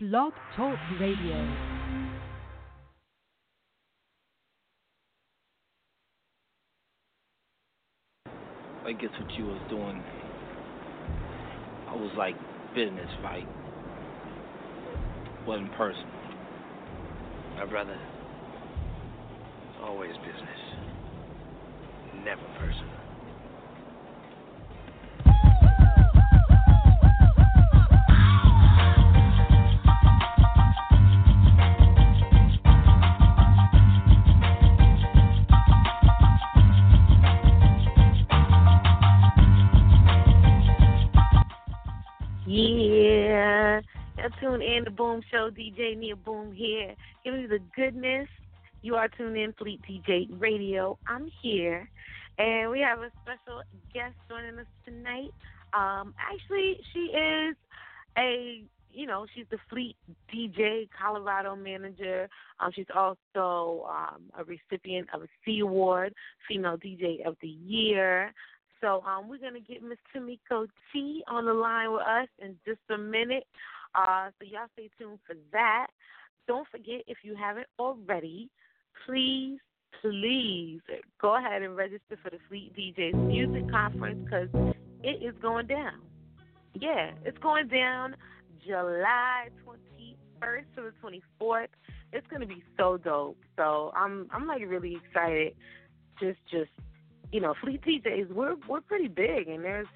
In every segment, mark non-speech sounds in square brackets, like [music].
Blog Talk Radio. I guess what you was doing, I was like business fight. Wasn't personal. My brother, it's always business. Never personal. Yeah. Now tune in to Boom Show. DJ Nia Boom here. Giving you the goodness. You are tuned in Fleet DJ Radio. I'm here. And we have a special guest joining us tonight. Um, actually, she is a, you know, she's the Fleet DJ Colorado manager. Um, she's also um, a recipient of a Sea Award, Female DJ of the Year. So um, we're gonna get Miss Timeko T on the line with us in just a minute. Uh, so y'all stay tuned for that. Don't forget if you haven't already, please, please go ahead and register for the Fleet DJs Music Conference because it is going down. Yeah, it's going down July 21st to the 24th. It's gonna be so dope. So I'm I'm like really excited. Just just you know, Fleet DJs, we're we're pretty big, and there's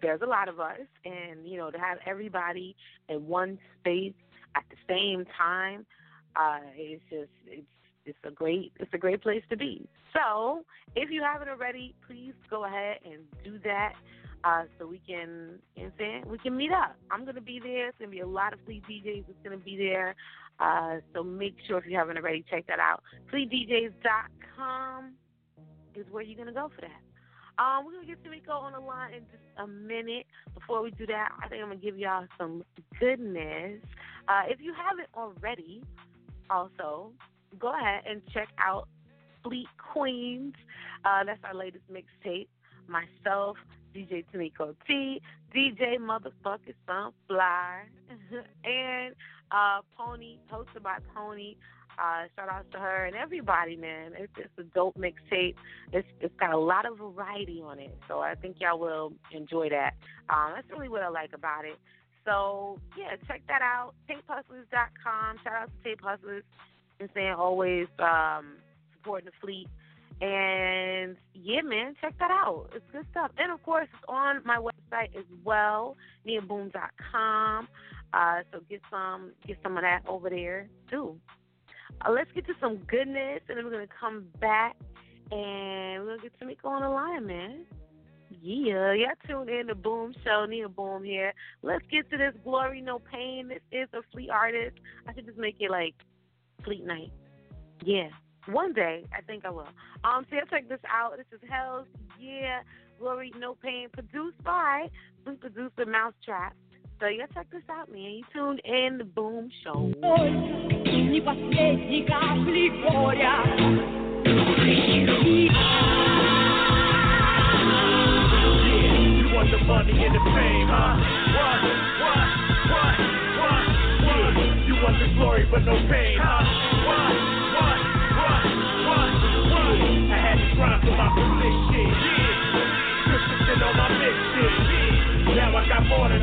there's a lot of us, and you know, to have everybody in one space at the same time, uh, it's just it's it's a great it's a great place to be. So if you haven't already, please go ahead and do that. Uh, so we can, you know we can meet up. I'm gonna be there. It's gonna be a lot of Fleet DJs. It's gonna be there. Uh, so make sure if you haven't already, check that out. FleetDJs.com is where you're gonna go for that. Um, we're gonna get Timeko on the line in just a minute. Before we do that, I think I'm gonna give y'all some goodness. Uh, if you haven't already, also go ahead and check out Fleet Queens. Uh, that's our latest mixtape. Myself, DJ Timeko T, DJ Motherfucker Sunfly, [laughs] and uh, Pony, hosted by Pony. Uh, shout out to her and everybody, man. It's it's a dope mixtape. It's it's got a lot of variety on it, so I think y'all will enjoy that. Um, that's really what I like about it. So yeah, check that out. TapeHustlers.com. Shout out to Tape Hustlers. And saying always um, supporting the fleet. And yeah, man, check that out. It's good stuff. And of course, it's on my website as well, niaboom.com. Uh, so get some get some of that over there too. Uh, let's get to some goodness, and then we're gonna come back and we're gonna get Timeko on the line, man. Yeah, y'all in to Boom Show. Nia Boom here. Let's get to this Glory No Pain. This is a Fleet artist. I should just make it like Fleet Night. Yeah. One day, I think I will. Um, so y'all check this out. This is Hell's Yeah, Glory No Pain, produced by Fleet producer Mousetrap. So y'all check this out, man. You tuned in the Boom Show. Glory but no pain, huh? What? What? What? What? What? I had to grind for my position.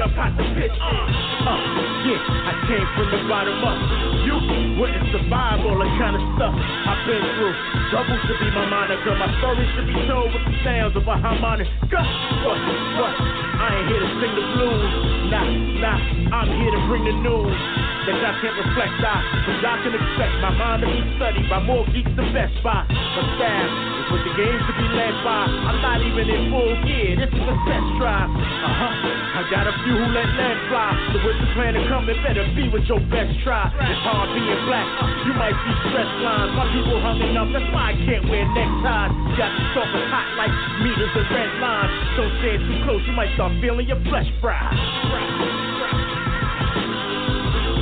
A pot to pitch in. Uh, yeah, I came from the bottom up. You wouldn't survive all the kind of stuff I've been through. Trouble should be my moniker. My story should be told with the sounds of a harmonica. What, what? I ain't here to sing the blues. Nah, nah, I'm here to bring the news. That I can't reflect on, but y'all can expect my mind to be studied by more geeks than Best Buy. My staff what the game should be led by. I'm not even in full gear, this is a test drive. Uh huh. I got a few who let lead fly. So with the plan to come, it better be with your best try. It's hard being black. You might be stress lines. My people hung up, that's why I can't wear neckties. Got the stalkers hot like meters and red lines. Don't stand too close, you might start feeling your flesh fry.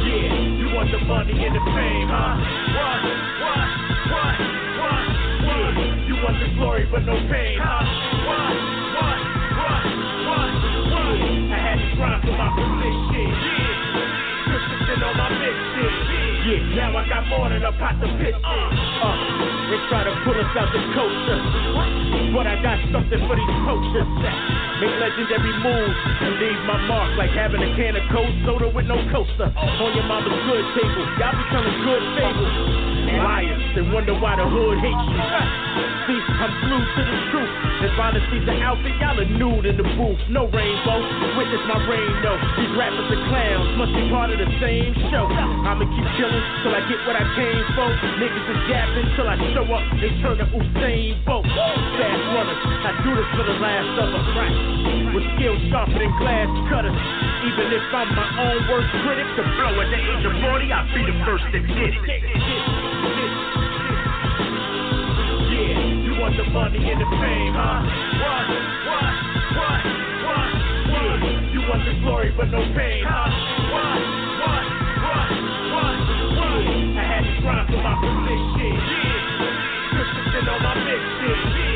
Yeah, you want the money and the fame, huh? What, what, what, what, what? You want the glory but no pain, huh? What, what, what, what, what? I had to grind for my position, yeah. Christensen on my Yeah, now I got more than a pot to piss in. Uh, they try to pull us out the culture. But I got something for these poachers. Make legendary moves and leave my mark like having a can of cold soda with no coaster on your mama's good table. Y'all be telling good fables. Liars, they wonder why the hood hates you. See, I'm glued to the truth. If honesty's the outfit, y'all are nude in the booth. No rainbow, witness my rain though. These rappers are clowns, must be part of the same show. I'ma keep killing till I get what I came for. Niggas is yapping till I show up. They turn to Usain Bolt. Fast runners, I do this for the last of us. Right. With skills sharper than glass cutters. Even if I'm my own worst critic, to blow at the age of 40, I'll be the first that did it. Want the money and the fame, huh? What? What? What? What? What? You want the glory but no pain, huh? What? What? What? What? What? I had to grind for my position. Yeah. Persistent on my mission.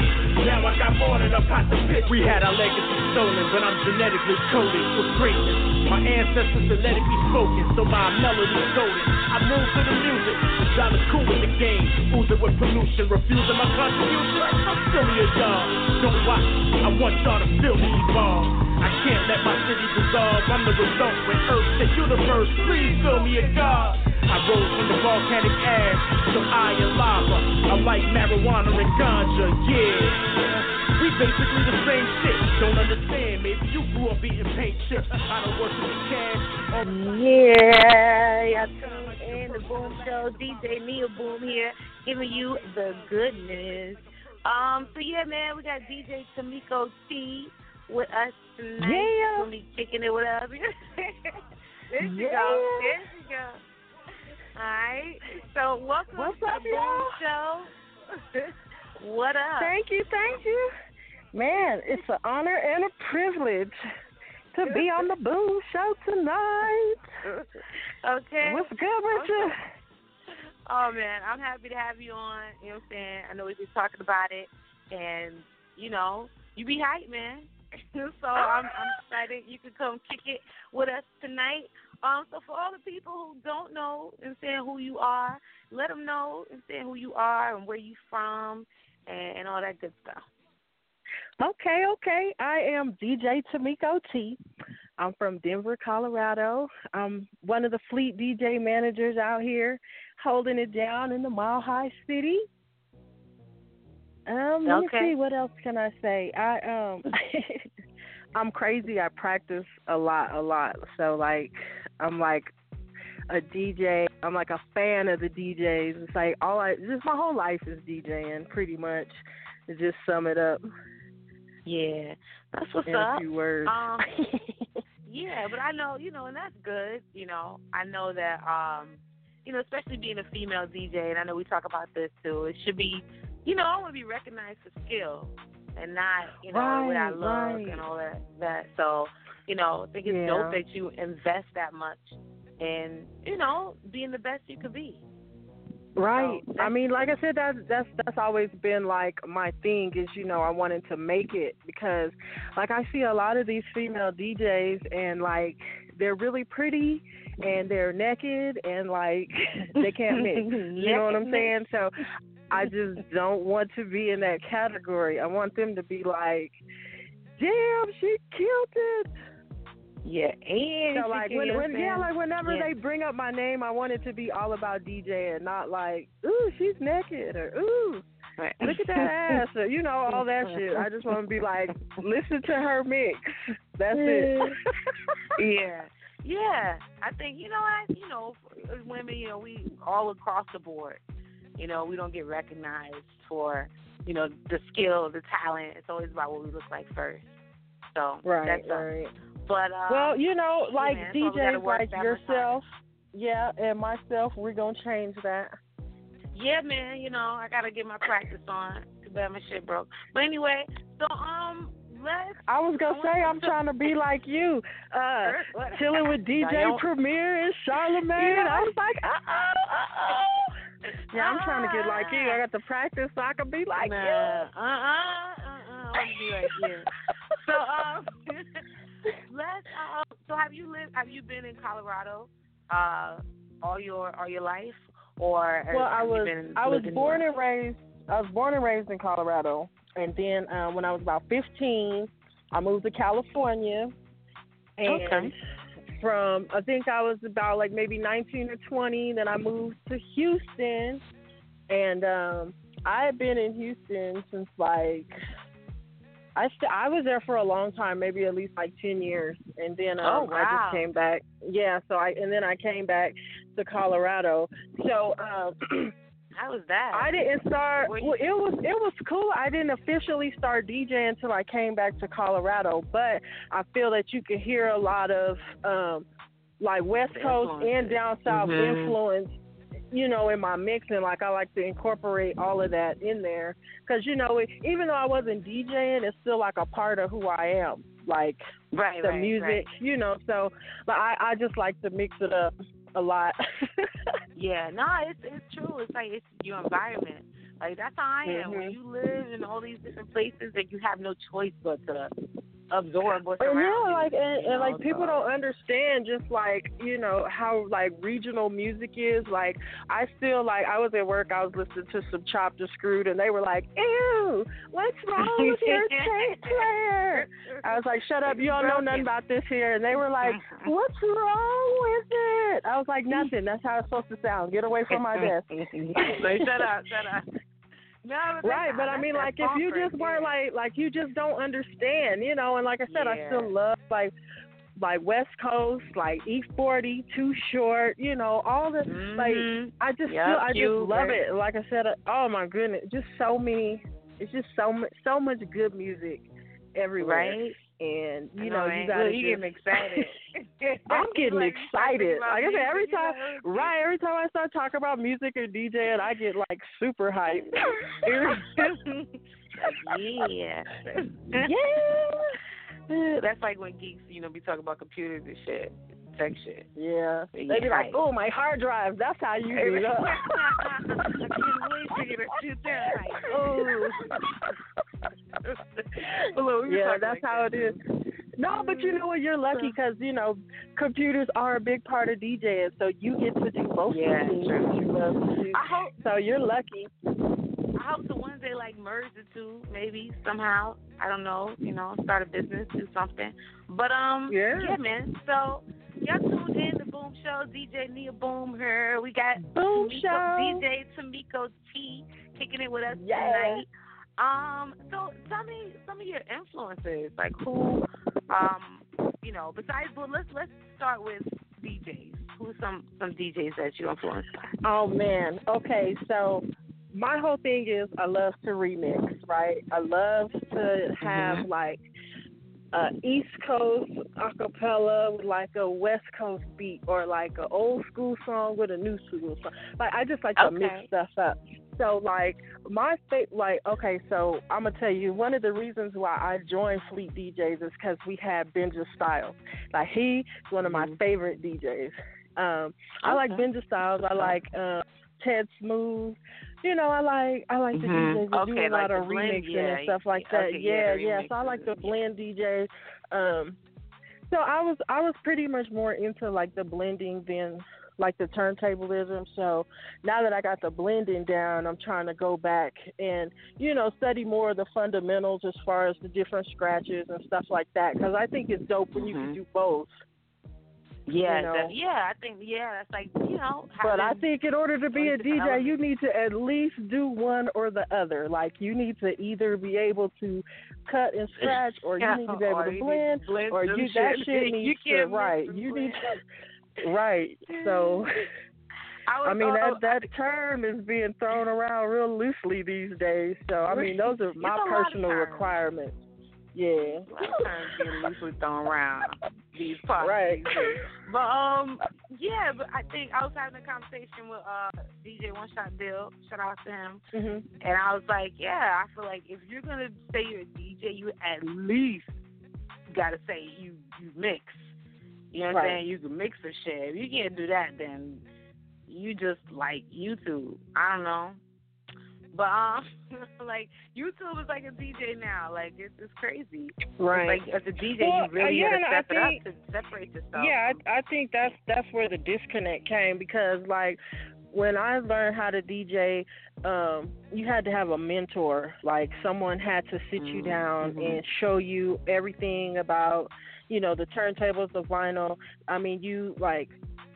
Now I got more than a pot to. We had our legacy stolen, but I'm genetically coded for greatness. My ancestors genetically spoken, so my melody is golden. I move to the music, the dollar's cool with the game. Oozing with pollution, refusing my contribution. I'm silly as y'all. Don't watch, I want y'all to feel me evolve. I can't let my city dissolve. I'm the result when Earth the universe. Please fill me a God. I rose from the volcanic ash, so I am lava. I like marijuana and ganja, yeah. We basically the same shit. Don't understand, maybe you grew up eating paint chips. I don't worship the cash. Or Yeah, y'all tuned in the Boom Show. DJ Nia Boom here, giving you the goodness. Um, so yeah, man, we got DJ Timeko T with us tonight. Yeah. Gonna be kicking it with us. [laughs] there you Yeah. go. There you go. All right. So welcome What's to up, the Boom? Show. [laughs] what up? Thank you, thank you. Man, it's an honor and a privilege to be on the Boom Show tonight. [laughs] Okay. What's good with you? [laughs] Oh man, I'm happy to have you on. You know what I'm saying? I know we've been talking about it, and you know, you be hype, man. so I'm I'm excited you can come kick it with us tonight. Um, so for all the people who don't know and saying who you are, let them know and saying who you are and where you from and, and all that good stuff. Okay, okay. I am DJ Timeko T. I'm from Denver, Colorado. I'm one of the fleet DJ managers out here, holding it down in the Mile High City. Um, let Okay. me see what else can I say. I um [laughs] I'm crazy. I practice a lot, a lot. So like I'm like a DJ. I'm like a fan of the DJs. It's like all I just my whole life is DJing pretty much. To just sum it up Yeah, that's what's in up. a few words. Um, [laughs] Yeah, but I know, you know, and that's good. You know, I know that, um, you know, especially being a female DJ, and I know we talk about this too. It should be, you know, I want to be recognized for skill and not, you know, the way I Right, look right. and all that. That so, you know, I think it's Yeah. dope that you invest that much in, you know, being the best you could be. Right. So I mean, like I said, that's that's that's always been like my thing is you know I wanted to make it because like I see a lot of these female DJs and like they're really pretty and they're naked and like [laughs] they can't mix. [laughs] You know what I'm saying? So I just don't want to be in that category. I want them to be like, damn, she killed it. Yeah, and So like when, when yeah, like whenever Yeah. they bring up my name, I want it to be all about DJ and not like, ooh, she's naked or ooh, Right. look at that ass or you know all that shit. I just want to be like, [laughs] listen to her mix. That's it. yeah, [laughs] yeah. I think you know I you know, as uh, women, you know, we all across the board, you know, we don't get recognized for you know the skill, the talent. It's always about what we look like first. So right, that's us. right. But uh, Well, you know, like man, so we gotta DJs like that much harder. yourself, yeah, and myself, we're gonna change that. yeah, man. You know, I gotta get my practice on. Too bad my shit broke. But anyway, so um, let's. I was gonna I say I'm to- trying to be like you, uh, chilling with [laughs] DJ Premier and [laughs] Charlemagne. Yeah. I was like, uh oh, uh oh. Yeah, I'm trying to get like you. I got to practice so I can be like nah, you. uh, uh, uh, uh. I want to be like you. So um, [laughs] let's. Uh, so have you lived? Have you been in Colorado? Uh, all your all your life, or Well, I have you was been I was born there? and raised I was born and raised in Colorado, and then uh, when I was about 15, I moved to California, and Okay. From I think I was about like maybe 19 or 20, then I moved to Houston, and um, I had been in Houston since like. I st- I was there for a long time, maybe at least like ten years, and then um, Oh, I just came back. Yeah, so I and then I came back to Colorado. So um, [clears throat] How was that? I didn't start. Well, it was it was cool. I didn't officially start DJing until I came back to Colorado, but I feel that you could hear a lot of um like West Coast and down south Mhm. influence. You know, in my mixing, like I like to incorporate all of that in there, because you know, it, even though I wasn't DJing, it's still like a part of who I am. Like right, the right, music, right. you know. So, like, I I just like to mix it up a lot. [laughs] Yeah, no, it's it's true. It's like it's your environment. Like that's how I am. When Mhm. you live in all these different places, that you have no choice but to absorb what's And around yeah, you. like and, and like people uh-huh. don't understand just like you know how like regional music is. Like I still like I was at work, I was listening to some Chopped and Screwed, and they were like, "Ew, what's wrong [laughs] with your tape player?" I was like, "Shut up, you don't know nothing about this here." And they were like, uh-huh. "What's wrong with it?" I was like, [laughs] "Nothing. That's how it's supposed to sound. Get away from my [laughs] desk." so shut up, shut up. No, but Right, that's- but I mean, like, if you just weren't like, like, you just don't understand, you know. And like I said, I still love like, like West Coast, like E Forty, Too Short, you know, all the like. Mhm. I just Yep, feel, I Cube, just love right. it. Like I said, uh, oh my goodness, just so many. It's just so much, so much good music everywhere, right? And you know, know, you Look, you getting excited. [laughs] [laughs] I'm getting Like, you start thinking excited. Like I said, every time, right? Every time I start talking about music or DJing, I get like super hyped. [laughs] yeah. yeah. That's like when geeks, you know, be talking about computers and shit, tech shit. Yeah. Yeah, They be like, oh, my hard drive. That's how you do it. oh. Can yeah, that's like how that, it is. No, but you know what? You're lucky because, you know, computers are a big part of DJing, so you get to do both Yeah, of things you love to. I hope So you're lucky. I hope the ones they like merge the two, maybe somehow. I don't know, you know, start a business, do something. But um, Yeah. man. So y'all tuned in to Boom Show, DJ Nia Boom here. We got Boom Timeko, Show. DJ Timeko T kicking it with us Yeah. tonight. Um, so tell me some of your influences, like who, um, you know, besides. Well, let's let's start with DJs. Who's some some DJs that you influenced by? Oh man. Okay, so my whole thing is I love to remix, right? I love to have Mhm. like a East Coast acapella with like a West Coast beat or like an old school song with a new school song. Like I just like to mix stuff up. So like my fa- like okay, so I'm gonna tell you one of the reasons why I joined Fleet DJs is because we had Benja Styles. Like he's one of my Mhm. favorite DJs. Um, I like. Benja Styles. I like uh, Ted Smooth. You know, I like I like the Mhm. DJs that do Okay, a lot of remixing yeah, and stuff like that. okay, yeah, yeah, yeah. So I like the blend DJs. Um, so I was I was pretty much more into like the blending than like the turntablism. So now that I got the blending down, I'm trying to go back and you know study more of the fundamentals as far as the different scratches and stuff like that. Because I think it's dope when you Mhm. can do both. Yeah, you know. that- yeah. I think yeah, that's like you know. But I think in order to be a DJ, you need to at least do one or the other. Like you need to either be able to cut and scratch, or you [laughs] need to be able to you blend, blend or you that shit. shit [laughs] You needs to right. You need to right. So [laughs] I, was, I mean that that term is being thrown around real loosely these days. So I mean those are my It's a lot of personal requirements. Yeah. A lot of terms being loosely thrown around these parts. [laughs] Right. But um, yeah. But I think I was having a conversation with uh DJ One Shot Bill. Shout out to him. Mhm. And I was like, yeah, I feel like if you're gonna say you're a DJ, you at least gotta say you you mix. You know what Right. I'm saying? You can mix the shit. If you can't do that, then you just like YouTube. I don't know. But um, [laughs] like YouTube is like a DJ now. Like it's it's crazy. Right. Like as a DJ, Well, you really uh, yeah, gotta and I step it think- up to separate yourself. Yeah, I, I think that's that's where the disconnect came because like when I learned how to DJ, um, you had to have a mentor. Like someone had to sit you down Mhm. and show you everything about, you know, the turntables, the vinyl. I mean, you like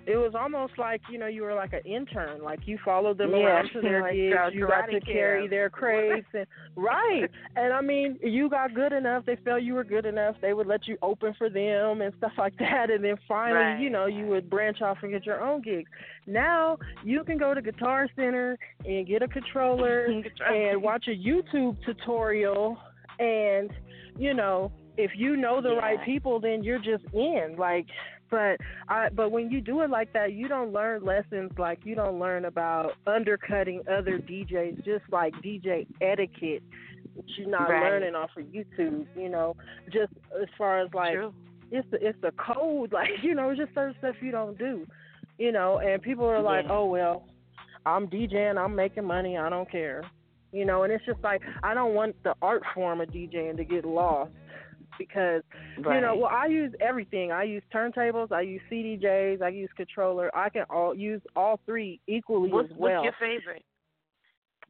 it was almost like you know you were like an intern. Like you followed them Yeah, around to their like, gigs. You got to carry their crates and right. And I mean, you got good enough. They felt you were good enough. They would let you open for them and stuff like that. And then finally, Right, you know, you would branch off and get your own gigs. Now you can go to Guitar Center and get a controller [laughs] and watch a YouTube tutorial and you know if you know the right people then you're just in like but I but when you do it like that you don't learn lessons like you don't learn about undercutting other DJs just like DJ etiquette you're not Right. learning off of YouTube you know just as far as like True. it's the it's the code [laughs] like you know it's just certain stuff you don't do you know and people are like Yeah. oh well i'm djing i'm making money i don't care you know and it's just like i don't want the art form of djing to get lost because Right. you know well i use everything i use turntables i use cdjs i use controller i can all use all three equally what's, as well what's your favorite?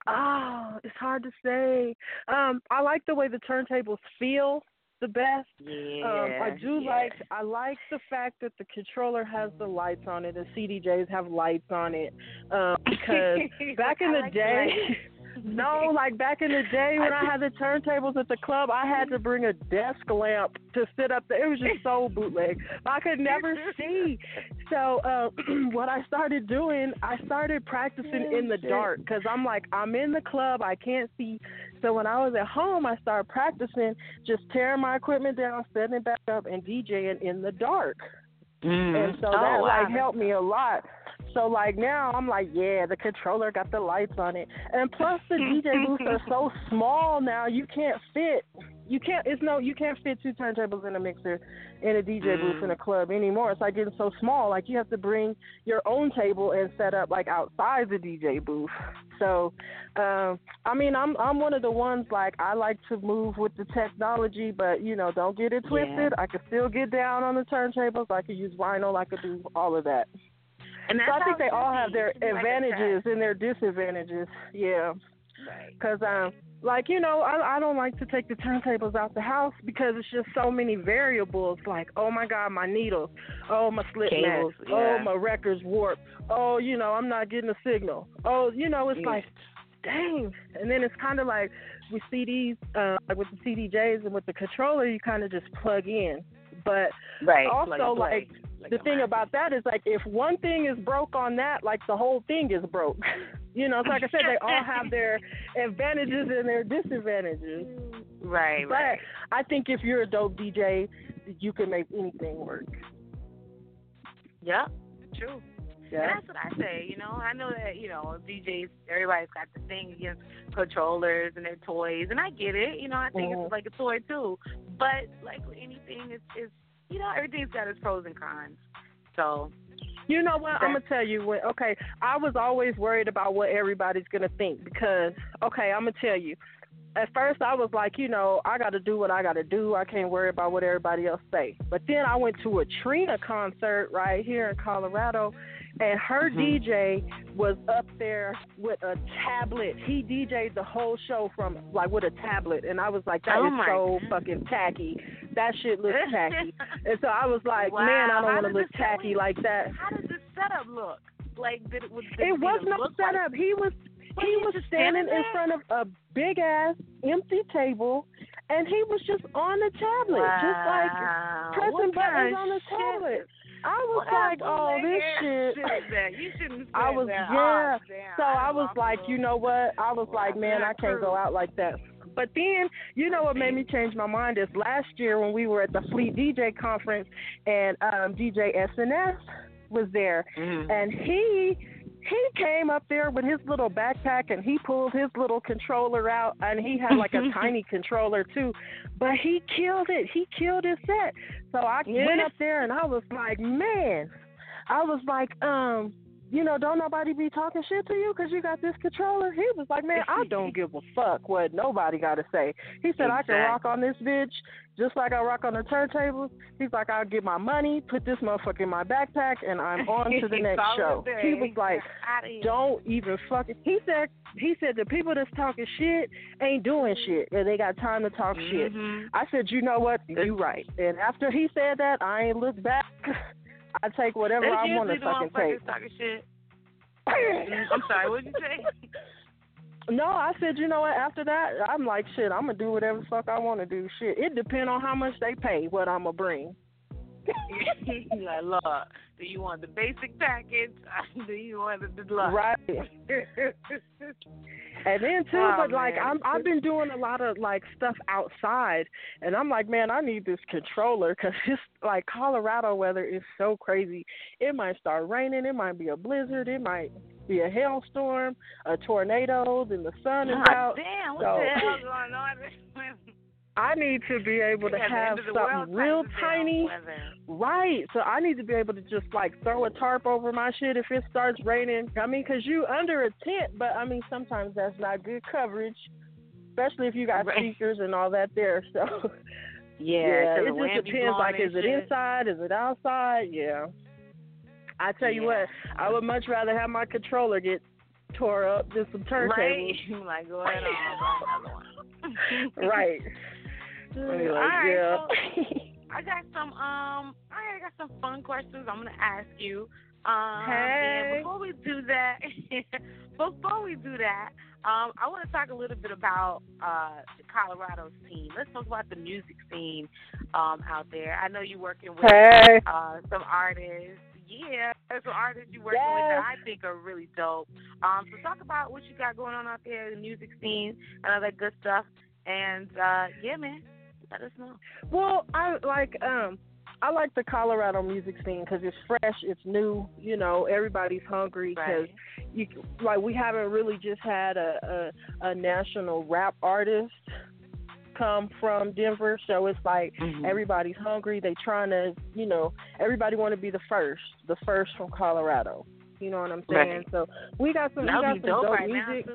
oh it's hard to say um i like the way the turntables feel the best Yeah. um, I do yeah. like I like the fact that the controller has the lights on it. The CDJs have lights on it um, because [laughs] back in the like the day. [laughs] No, like back in the day when I had the turntables at the club, I had to bring a desk lamp to sit up there. It was just so bootleg. I could never see. So uh, [clears throat] what I started doing, I started practicing in the dark because I'm like, I'm in the club, I can't see. So when I was at home, I started practicing just tearing my equipment down, setting it back up, and DJing in the dark. Mm. And so oh, that wow. like helped me a lot. So like now I'm like, yeah, the controller got the lights on it. And plus the DJ [laughs] booths are so small now you can't fit you can't it's no you can't fit two turntables in a mixer in a DJ booth in a club anymore. It's like getting so small. Like you have to bring your own table and set up like outside the DJ booth. So um I mean I'm I'm one of the ones like I like to move with the technology but you know, don't get it twisted. I can still get down on the turntables, I could use vinyl, I could do all of that. And So I think they all have their advantages and their disadvantages. Yeah, Right. because um, like you know, I I don't like to take the turntables out the house because it's just so many variables. Like, oh my God, my needles. Oh my slip mat. Cables, Oh yeah. my record's warped. Oh, you know, I'm not getting a signal. Oh, you know, it's Yeah. like, dang. And then it's kind of like with CDs, uh, like with the CDJs and with the controller, you kind of just plug in. But Right. also, like. play. Like, the thing Mac. about that is like if one thing is broke on that, like the whole thing is broke. [laughs] you know, it's like I said, they all have their advantages and their disadvantages. Right. Right. But Right. I think if you're a dope DJ, you can make anything work. Yep. True. Yeah. And that's what I say, you know. I know that, you know, DJs, everybody's got the thing against controllers and their toys, and I get it. You know, I think Mhm. it's like a toy too. But like with anything, it's, it's you know, everything's got its pros and cons. So, You know what? I'm gonna tell you what. Okay, I was always worried about what everybody's gonna think because, okay, I'm gonna tell you. At first, I was like, you know, I got to do what I got to do. I can't worry about what everybody else say. But then I went to a Trina concert right here in Colorado, and her mm-hmm. DJ was up there with a tablet. He DJ'd the whole show from like with a tablet, and I was like, that oh is Oh, my so God. fucking tacky. That shit looks [laughs] tacky. And so I was like, Wow, man, I don't want to look this- tacky like that. how does this setup look? Like, did it was did It was no look like- setup. He was he he was standing standing in front of a big ass empty table, and he was just on the tablet, just like pressing buttons on the of shit tablet. I was kind like, oh, this shit. You shouldn't [laughs] I was that. yeah. Oh. So I was like, you know what? I was like, man, I can't go out like that. But then, you know what made me change my mind is last year when we were at the Fleet DJ conference and um DJ SNS was there Mhm. and he he came up there with his little backpack and he pulled his little controller out and he had like a tiny controller too but he killed it. He killed his set. So i went up there and i was like man i was like um you know, don't nobody be talking shit to you because you got this controller. He was like, man, I don't [laughs] give a fuck what nobody got to say. He said, I can rock on this bitch just like I rock on the turntables. He's like, I'll get my money, put this motherfucker in my backpack, and I'm on to the [laughs] next show. He was like, don't even fucking. He said, he said the people that's talking shit ain't doing shit, and they got time to talk shit. Mhm. I said, you know what? You right. And after he said that, I ain't looked back. [laughs] I take whatever That's I want to fucking take. talking shit. Mm, I'm sorry, what did you say? [laughs] No, I said, you know what? After that, I'm like, shit. I'm gonna do whatever the fuck I want to do. Shit, it depend on how much they pay, what I'm gonna bring. Like, Lord, do you want the basic package? [laughs] do you want the deluxe? Right. [laughs] And then too, Oh, but like man. I'm, I've been doing a lot of like stuff outside, and I'm like, man, I need this controller because [laughs] it's like Colorado weather is so crazy. It might start raining, it might be a blizzard, it might be a hailstorm, a tornado, then the sun is God out. damn, what So- the hell going on? I need to be able to Yeah, have end of the world something real tiny. Right. So I need to be able to just like throw a tarp over my shit if it starts raining. I mean, cause you under a tent, but I mean, sometimes that's not good coverage, especially if you got Right. speakers and all that there. [laughs] So yeah, it just depends. Like, is it shit. inside? Is it outside? Yeah. I tell you Yeah. what, I would much rather have my controller get tore up than some Right. turntables. [laughs] like, go ahead on, another one. [laughs] right. All Like, right, yeah. [laughs] I got some um I got some fun questions I'm gonna ask you. Um Hey. before we do that [laughs] before we do that, um, I wanna talk a little bit about uh the Colorado scene. Let's talk about the music scene um out there. I know you're working with hey. uh some artists. Yeah, there's some artists you're working with that I think are really dope. Um, so talk about what you got going on out there, the music scene, and all that good stuff. And uh, yeah, man, let us know. Well, I like um I like the Colorado music scene because it's fresh, it's new. You know, everybody's hungry because Right. you like we haven't really just had a, a a national rap artist come from Denver, so it's like Mhm. everybody's hungry. They trying to, you know, everybody want to be the first, the first from Colorado. You know what I'm saying? Right. So we got some, we got some dope dope right music.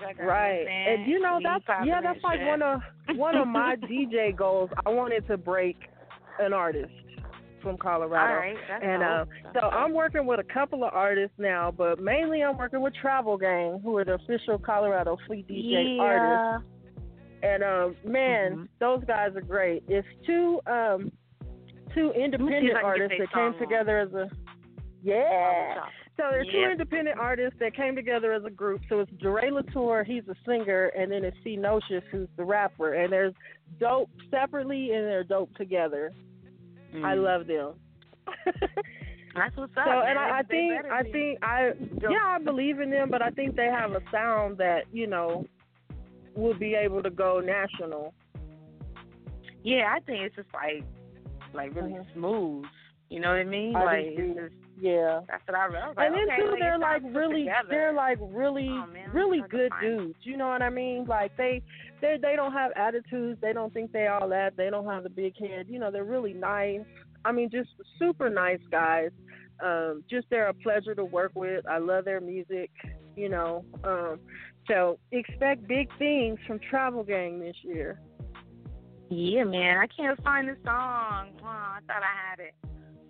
Now too. You got that, Right. And you know that's yeah, that's like shit. one of one of my [laughs] DJ goals. I wanted to break an artist from Colorado. All right, that's And uh, so I'm working with a couple of artists now, but mainly I'm working with Travel Gang, who are the official Colorado Fleet DJ yeah. artists. And um, man, Mhm. those guys are great. It's two um two independent I can get artists that came on. together as a yeah. So there's two independent artists that came together as a group. So it's Dre Latour, he's a singer, and then it's C Nocious, who's the rapper. And there's dope separately and they're dope together. I Mm. love them. [laughs] That's what's up. so man. and I, I think I think I yeah I believe in them, but I think they have a sound that you know will be able to go national. Yeah, I think it's just like like really Mhm. smooth. You know what I mean? I like just Yeah. that's what I read. Like, and then okay, too, like, they're like really, together. they're like really, Oh, man, I'm really good dudes. You know what I mean? Like they, they, they don't have attitudes. They don't think they all that. They don't have the big head. You know, they're really nice. I mean, just super nice guys. Um, just they're a pleasure to work with. I love their music. You know, um, so expect big things from Travel Gang this year. Yeah, man, I can't find the song. Oh, I thought I had it.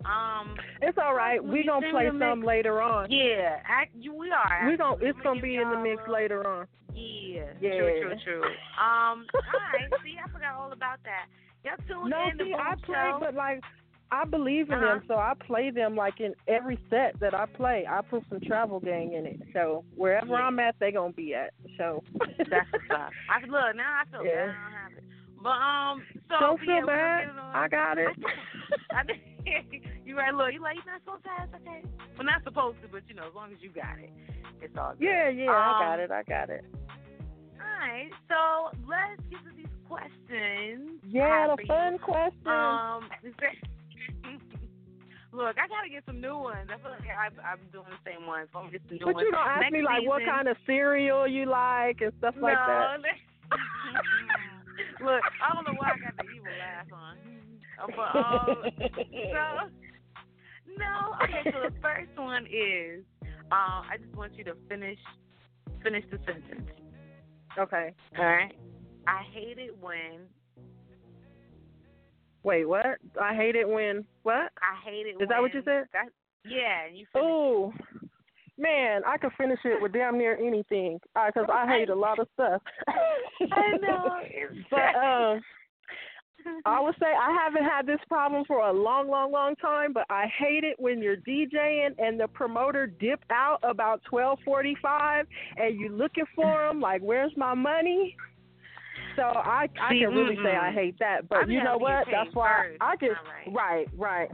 Um, It's all right. We you gonna play the mix? some later on. yeah, act, you, we are. We gonna it's Let gonna be in the mix a- later on. Yeah, Yeah. true, true, true. Um, [laughs] all right. See, I forgot all about that. Y'all tune No, in to see, Boom I play, Show. but like, I believe in Uh-huh. them, so I play them like in every set that I play. I put some travel gang in it, so wherever Yeah. I'm at, they gonna be at. So That's what's up. I look now. I feel [laughs] Yeah. bad. But um, so don't feel bad. on. I got it. [laughs] I think you right. Look, you like you're not supposed to have okay. Well, not supposed to, but you know, as long as you got it, it's all good. yeah, yeah, I got Um, it. I got it. All right, so let's get to these questions. Yeah, the fun question. Um, [laughs] look, I gotta get some new ones. I feel like I've, I'm doing the same ones. So I'm get some new but ones. you don't ask Next me like what kind of cereal you like and stuff like that. [laughs] Look, I don't know why I got the evil laugh on. Uh, But um, so no. Okay, so the first one is Um, I just want you to finish finish the sentence. Okay. All right. I hate it when Wait, what? I hate it when what? I hate it. Is that what you said? That, yeah, and you finish. Oh, man, I could finish it with damn near anything because I hate a lot of stuff. I know. [laughs] But um, [laughs] I would say I haven't had this problem for a long, long, long time. But I hate it when you're DJing and the promoter dip out about twelve forty-five, and you're looking for him like, "Where's my money?" So I I can really say I hate that. I But you know what? That's why first. I just right. right.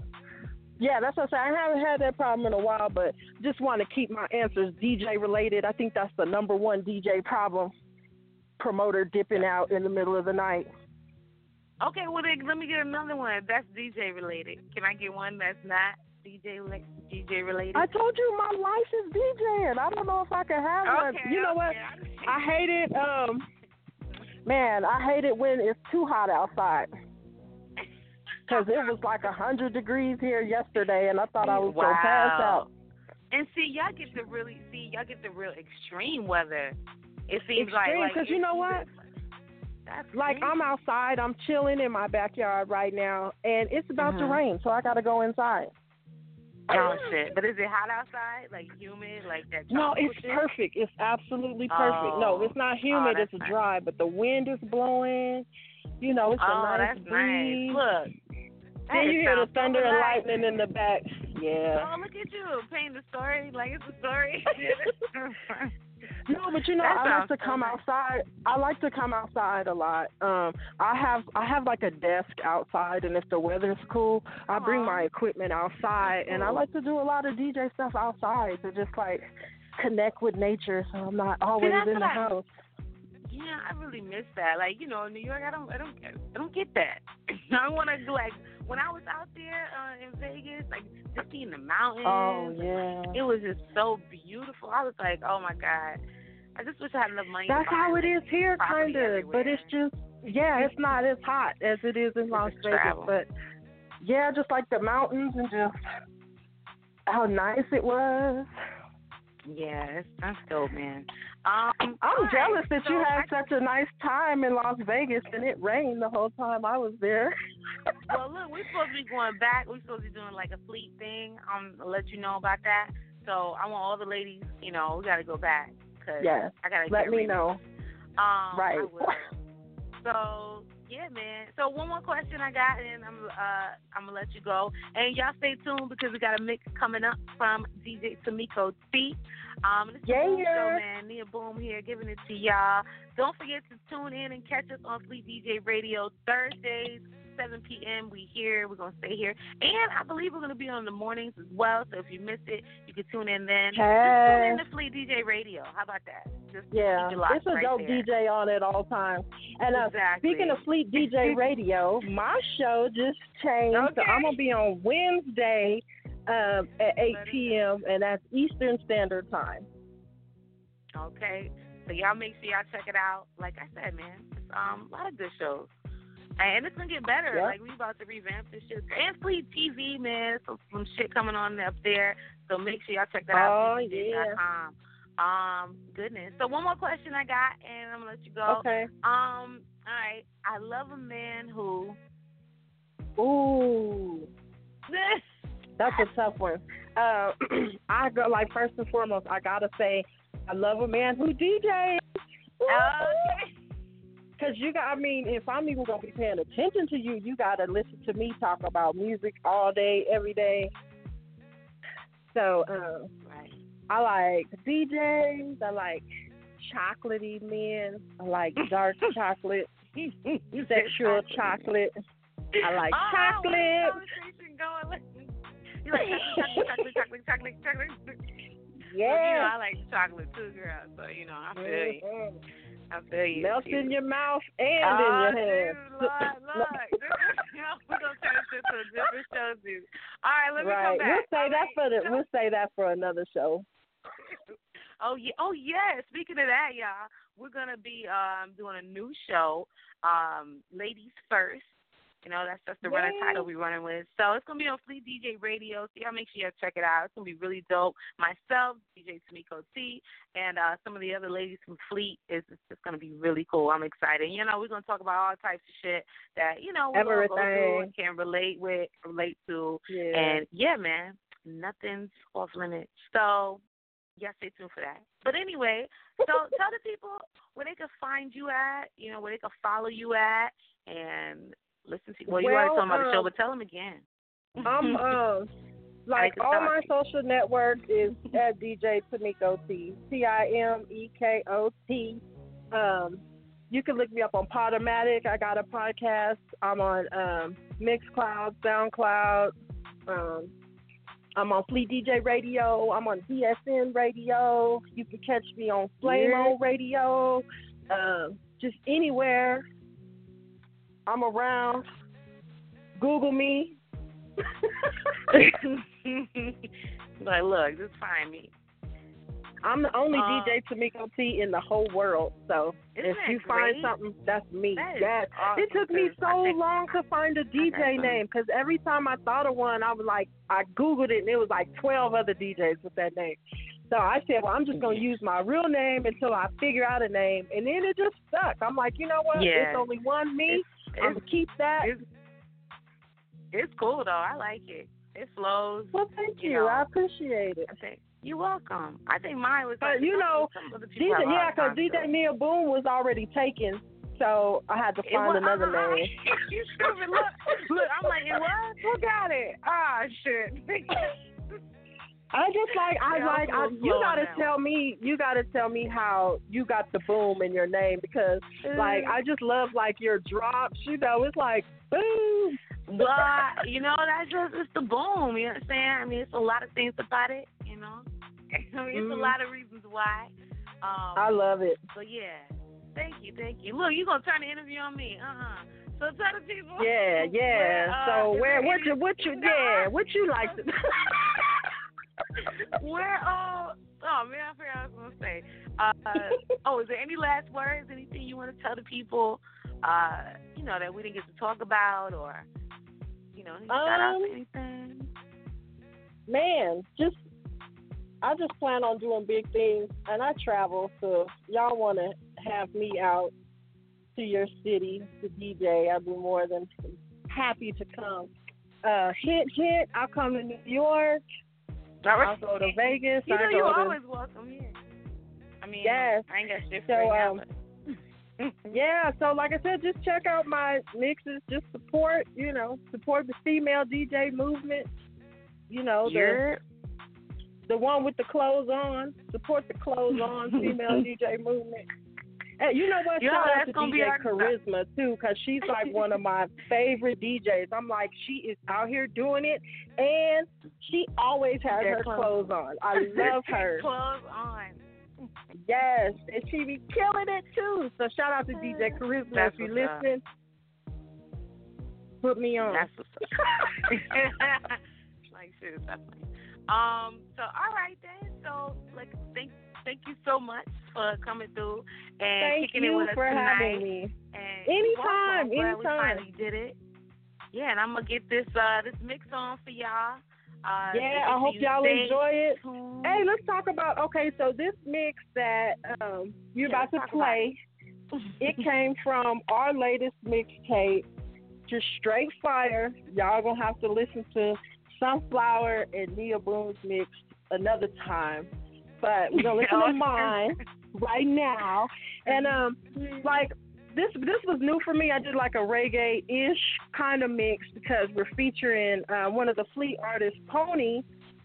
Yeah, that's what I'm saying. I haven't had that problem in a while, but just want to keep my answers DJ related. I think that's the number one DJ problem. Promoter dipping out in the middle of the night. Okay, well then let me get another one. That's DJ related. Can I get one that's not DJ DJ related? I told you my life is DJing. I don't know if I can have one. okay, You know what? okay. I hate it. Um, man, I hate it when it's too hot outside. Cause it was like a hundred degrees here yesterday, and I thought I was gonna pass out. And see, y'all get the really see, y'all get the real extreme weather. It seems like Extreme, like 'cause you know what? That's Like crazy. I'm outside, I'm chilling in my backyard right now, and it's about to Mhm. rain, so I gotta go inside. Oh shit! But is it hot outside? Like humid? Like that? No, it's shit? perfect. It's absolutely perfect. no, Oh. it's not humid. Oh, it's nice. dry, but the wind is blowing. You know, it's a Oh, nice that's breeze. nice. Look. Then you hear the so thunder and lightning in the back. Yeah. Oh, look at you painting the story like it's a story. [laughs] [laughs] No, but you know, That I like to come outside. I like to come outside a lot. Um, I have I have like a desk outside, and if the weather's cool, I bring my equipment outside, and I like to do a lot of DJ stuff outside to just like connect with nature, so I'm not always that's in the I- house. Yeah, I really miss that. Like, you know, in New York, I don't, I don't, get, I don't get that. [laughs] I want to like when I was out there uh, in Vegas, like just seeing the mountains. Oh yeah. It was just so beautiful. I was like, oh my god, I just wish I had enough money. That's how it is here, kind of. But it's just, yeah, it's not as hot as it is in Las Vegas. travel. But yeah, just like the mountains and just how nice it was. Yeah, it's, that's dope, man. Um, I'm all right, jealous that so you had I- such a nice time in Las Vegas and it rained the whole time I was there. Well, look, we're supposed to be going back. We're supposed to be doing like a fleet thing. Um, I'll let you know about that. So I want all the ladies, you know, we got to go back because Yes, I got to Let get me ready. know. Um, Right. So yeah, man. So one more question I got, and I'm uh I'm gonna let you go. And y'all stay tuned because we got a mix coming up from DJ Timeko T. Um, this is Boom Yeah. Show, man. Nia Boom here, giving it to y'all. Don't forget to tune in and catch us on Fleet DJ Radio Thursdays. 7 p.m. We here. We're gonna stay here, and I believe we're gonna be on the mornings as well. So if you missed it, you can tune in then. Just tune in to Fleet DJ Radio. How about that? Just Yeah, it's a right dope there. DJ on at all times. And uh, Exactly. speaking of Fleet DJ [laughs] Radio, my show just changed. So I'm gonna be on Wednesday um, at 8 p.m. and that's Eastern Standard Time. Okay. So y'all make sure y'all check it out. Like I said, man, it's um a lot of good shows. And it's gonna get better. Yep. Like we about to revamp this shit. And Fleet TV, man, so some shit coming on up there. So make sure y'all check that out. Oh, FleetDJ.com. Um, goodness. So one more question I got, and I'm gonna let you go. Okay. Um, all right. I love a man who. Ooh, [laughs] that's a tough one. Uh, [clears throat] I go like first and foremost, I gotta say, I love a man who DJs. okay. Cause you got, I mean, if I'm even gonna be paying attention to you, you gotta listen to me talk about music all day, every day. So, uh, Right. I like DJs. I like chocolatey men. I like dark [laughs] chocolate, [laughs] sexual chocolate. I like Oh, chocolate. where's the conversation going? [laughs] You like chocolate, chocolate, chocolate, chocolate, chocolate, chocolate. Well, you know, Yeah. I like chocolate too, girl. So you know, I feel you. I feel you. Melt in your mouth and oh, in your dude, hand. Lord, Lord. [laughs] [laughs] We're gonna turn this into a different show, dude. All right, let me right. come back. We'll say All that right. for the. We'll say that for another show. [laughs] Oh yeah, oh yeah. Speaking of that, y'all, we're gonna be um doing a new show, um, Ladies First. You know, that's just the running Yay. title we running with. So it's gonna be on Fleet DJ Radio. So y'all make sure you check it out. It's gonna be really dope. Myself, DJ Timeko T, and uh some of the other ladies from Fleet is it's just gonna be really cool. I'm excited. You know, we're gonna talk about all types of shit that you know we all go through and can relate with, relate to, Yeah. and yeah, man, nothing's off limits. So yeah, stay tuned for that. But anyway, so [laughs] tell the people where they can find you at, you know, where they can follow you at and listen to well, you already Well, told them about the show, um, but tell them again. I'm [laughs] um like all my social networks is at DJ Timeko T. T I M E K O T. Um you can look me up on Podomatic. I got a podcast. I'm on um Mixcloud, SoundCloud. Um I'm on Fleet DJ Radio. I'm on DSN Radio. You can catch me on Flamo Radio. Um, just anywhere. I'm around. Google me. [laughs] like, look, just find me. I'm the only Uh, DJ Timeko T in the whole world. So if you find something, that's me. That yes. awesome, it took me so long to find a DJ name because every time I thought of one, I was like, I Googled it and it was like 12 other DJs with that name. So I said, well, I'm just going to use my real name until I figure out a name. And then it just stuck. I'm like, you know what? Yeah. It's only one me. I'm going to keep that. it's, it's cool though. I like it. It flows. well, thank you you. know, I appreciate it. I think you're welcome. I think mine was. But like, you know, some other people DJ, yeah, because DJ. Neil Boone was already taken. So I had to find was- another [laughs] name. you stupid. Look, look. I'm like, it was. Who got it? Ah, shit. [laughs] I just like I Yeah, like I, you gotta that tell me you gotta tell me how you got the boom in your name because like I just love like your drops, you know, it's like boom. But you know, that's just it's the boom. You know what I'm saying? I mean, it's a lot of things about it. You know, [laughs] I mean, it's a Mhm. lot of reasons why. Um, I love it. so yeah, thank you, thank you. Look, you gonna turn the interview on me? Uh huh. So tell the people. Yeah, [laughs] yeah. where, uh, so where what you what you [laughs] yeah, what you like to Where uh oh man, I forgot what I was gonna say. Uh oh, is there any last words, anything you wanna tell the people, uh, you know, that we didn't get to talk about or you know, any shout out Um, anything? Man, just I just plan on doing big things and I travel, so y'all wanna have me out to your city to DJ, I'd be more than happy to come. Uh hint hint, I'll come to New York, I'll go to Vegas, You know I you go to always welcome here. I mean Yes. I ain't got shit So, for right um, now, but [laughs] Yeah, so like I said, just check out my mixes. Just support, you know, support the female DJ movement. You know, the you're the one with the clothes on. Support the clothes on female [laughs] DJ movement. And you know what? Know, Shout out to gonna be DJ our- Charisma too, because she's like one of my favorite DJs. I'm like, she is out here doing it, and she always has her clothes clothes on. I [laughs] love her. clothes on. Yes, and she be killing it too. So shout out to DJ Charisma That's if you what's up. listen. Put me on. That's what's up. [laughs] like definitely. Um. So all right then. So like, thank thank you so much for coming through and Thank kicking it with us for tonight. having me. And Anytime, welcome. Glad anytime. We finally did it. Yeah, and I'm gonna get this uh this mix on for y'all. Uh, Yeah, I hope y'all enjoy it. Hey, let's talk about okay. So this mix that um you're Yeah, about to let's about play, [laughs] it came from our latest mixtape, just straight fire. Y'all gonna have to listen to Sunflower and Nia Boom's mix another time. But we're gonna listen to mine right now. And um like this this was new for me. I did like a reggae ish kind of mix because we're featuring uh, one of the Fleet artists, Pony.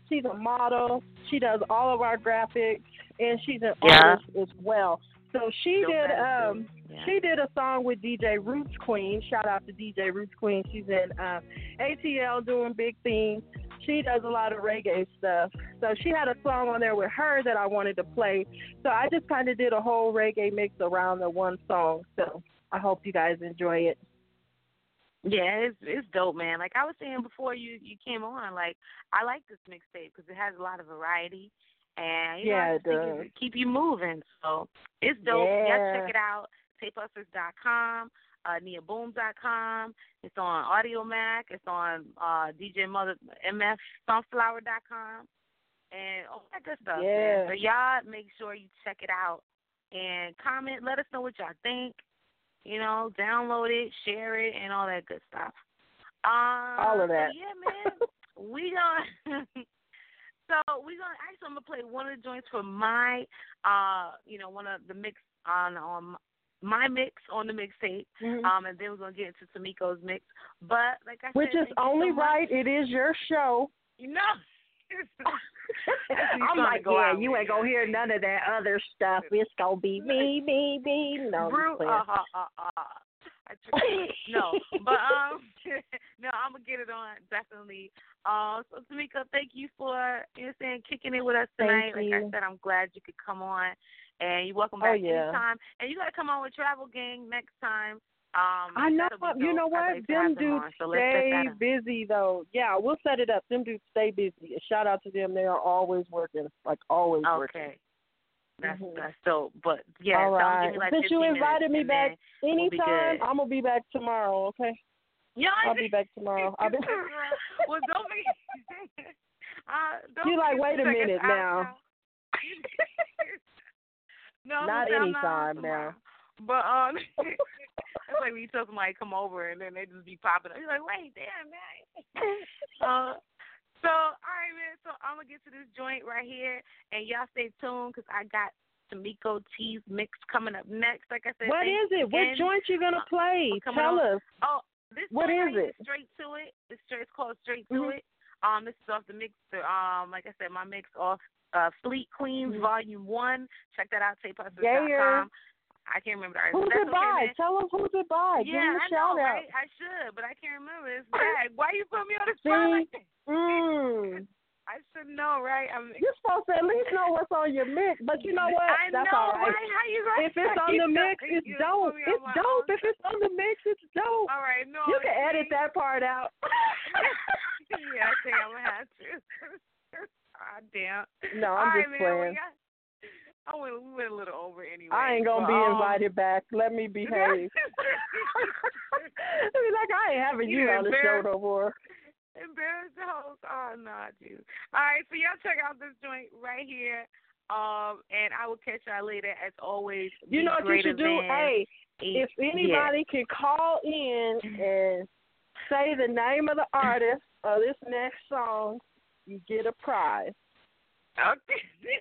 She's a model. She does all of our graphics, and she's an Yeah. artist as well. So she did um. Yeah. she did a song with DJ Roots Queen. Shout out to DJ Roots Queen. She's in uh, ATL doing big things. She does a lot of reggae stuff. So she had a song on there with her that I wanted to play. So I just kind of did a whole reggae mix around the one song. So I hope you guys enjoy it. Yeah, it's it's dope, man. Like I was saying before you you came on, like I like this mixtape because it has a lot of variety, and you Yeah, I it does. keep you moving. So it's dope. Yeah. check it out. Tapehustlers.com. uh, NiaBoom.com. It's on Audiomack. It's on uh, DJ Mother MF Sunflower.com. And all that good stuff. man. Yeah. So y'all make sure you check it out and comment. Let us know what y'all think. You know, download it, share it, and all that good stuff. Um, All of so that. yeah, man. [laughs] we gonna. [laughs] so we gonna actually I'm gonna play one of the joints for my, uh, you know, one of the mix on on my mix on the mixtape. Mhm. Um, and then we're gonna get into Timeko's mix. But like I Which said, is only so right. It is your show. You know. [laughs] [laughs] [laughs] I'm like, go yeah, you ain't gonna hear none of that other stuff. It's gonna be me, me, me. No, Brew, uh, uh, uh, uh. I no, but um, no, I'm gonna get it on definitely. Uh, so Tamika, thank you for you know saying kicking it with us tonight. Like I said, I'm glad you could come on, and you're welcome Oh, back yeah. anytime. And you gotta come on with Travel Gang next time. Um, I know. You know what? to Them dudes on, so stay busy though. Yeah, we'll set it up. Them dudes stay busy. Shout out to them. They are always working. Like always working. Okay. That's Mhm. that's dope. But yeah, All right. like Since you invited me back then we'll anytime. I'm gonna be back tomorrow. Okay. Yeah, I'll be back tomorrow. [laughs] I'll be. [laughs] well, don't be. [laughs] uh, don't You like, wait a minute now. No, Not gonna say I'm anytime on now. But um, [laughs] [laughs] it's like when you tell somebody come over and then they just be popping up. You're like, wait, damn, man. [laughs] uh, so all right, man. So I'm gonna get to this joint right here, and y'all stay tuned because I got Timeko T's mix coming up next. Like I said, what is it? What joint you gonna play? uh, Tell on. us. Oh, this What is it? Straight to it. It's straight. It's called Straight to Mhm. it. Um, this is off the mix. Um, like I said, my mix off uh Fleet Queens Mhm. Volume One. Check that out. Yeah. TapeHustlers.com. I can't remember the artist. Who's it okay, by? Tell us who's it by. Give Yeah, him a I shout know, out. right? I should, but I can't remember. It's bad. [laughs] Why you put me on the spot like that? Mm. [laughs] I should know, right? I'm. You're supposed to at least know what's on your mix, but you know what? [laughs] I That's know, all right. right? How you gonna If it's on the mix, it's dope. me It's dope. If it's on the mix, it's dope. All right, no. You can edit that part out. yeah, I think I'm gonna have to. Ah, damn. No, I'm right, just man, playing. We, got, I went, we went a little over anyway. I ain't gonna but, be um, invited back. Let me [laughs] behave. I mean, like I ain't having you You on the show no more. Embarrassed the host. Oh no, I do. All right, so y'all check out this joint right here. Um, and I will catch y'all later. As always, You know what you should do? Hey, eight- if anybody can call in [laughs] and say the name of the artist of this next song, you get a prize. okay. [laughs]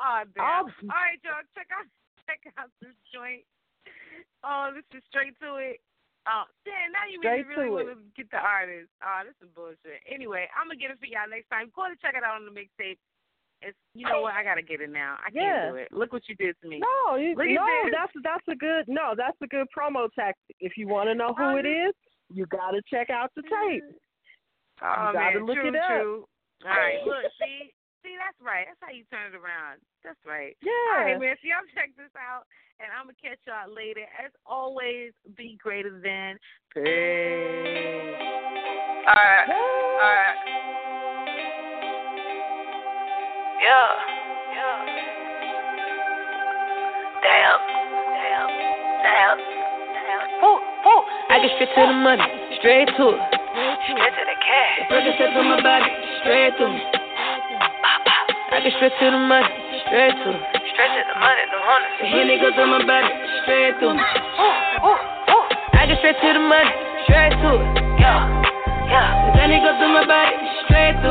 Oh All right, y'all check out check out this joint. Oh, this is straight to it. Oh, damn, now you Straight really, really want to get the artist. Oh, this is bullshit. Anyway, I'm gonna get it for y'all next time. Go ahead and check it out on the mixtape. It's you know what, I gotta get it now. I can't do it. Look what you did to me. No, you, Look no, that's that's a good no, that's a good promo tactic. If you want to know who it is, you got to check out the tape. Oh You um, gotta man, look true, it up. true. All right, look, see, see, that's right. That's how you turn it around. That's right. Yeah. right, man. So y'all check this out, and I'm gonna catch y'all later. As always, be greater than. Peace. Alright, alright. Yeah, yeah. Damn, damn, damn, damn. Woo, woo. I get straight to the money, straight to it. Straight to the cash. Percocet to my body, straight to me. I get straight to the money, straight to it. Straight to the money, the hundred. The Henny goes to my body, straight to me. Ooh, ooh, ooh. I get straight to the money, straight to it. Yeah, yeah. Then it goes to my body, straight to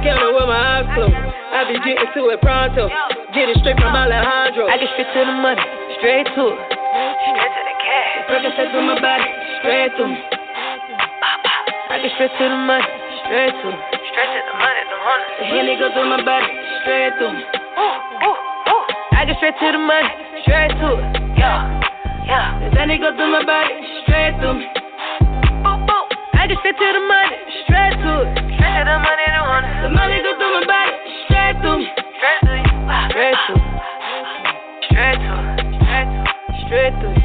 can count with my eyes closed. I be getting to it pronto. Get it straight from Alejandro. I get straight to the money, straight to it. Straight to the cash. Percocet through my body, straight to me. I get straight to the money, straight to it. Straight to the money, the money. The Henny go through my body, straight to me. Ooh, ooh, ooh. I get straight to the money, straight to it. Yeah. Yeah. Then it go through my body, straight through me. Boom, boom. I just fit to the money. The money go through my body, straight through me. Straight through me. Straight through me. Straight through me.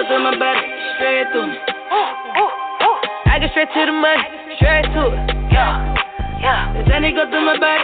up in my body, straight through me. I get straight to the money, straight to it. Yeah, yeah. Then they go through my body.